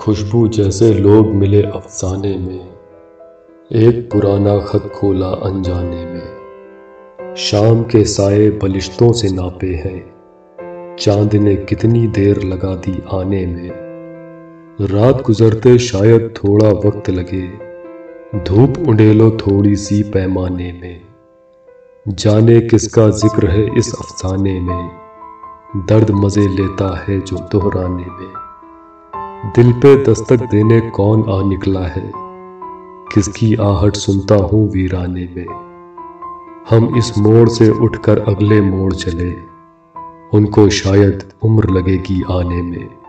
खुशबू जैसे लोग मिले अफसाने में, एक पुराना खत खोला अनजाने में। शाम के साए बलिश्तों से नापे हैं, चाँद ने कितनी देर लगा दी आने में। रात गुजरते शायद थोड़ा वक्त लगे, धूप उंडेलो थोड़ी सी पैमाने में। जाने किसका ज़िक्र है इस अफसाने में, दर्द मज़े लेता है जो दोहराने में। दिल पे दस्तक देने कौन आ निकला है? किसकी आहट सुनता हूँ वीराने में? हम इस मोड़ से उठकर अगले मोड़ चले। उनको शायद उम्र लगेगी आने में।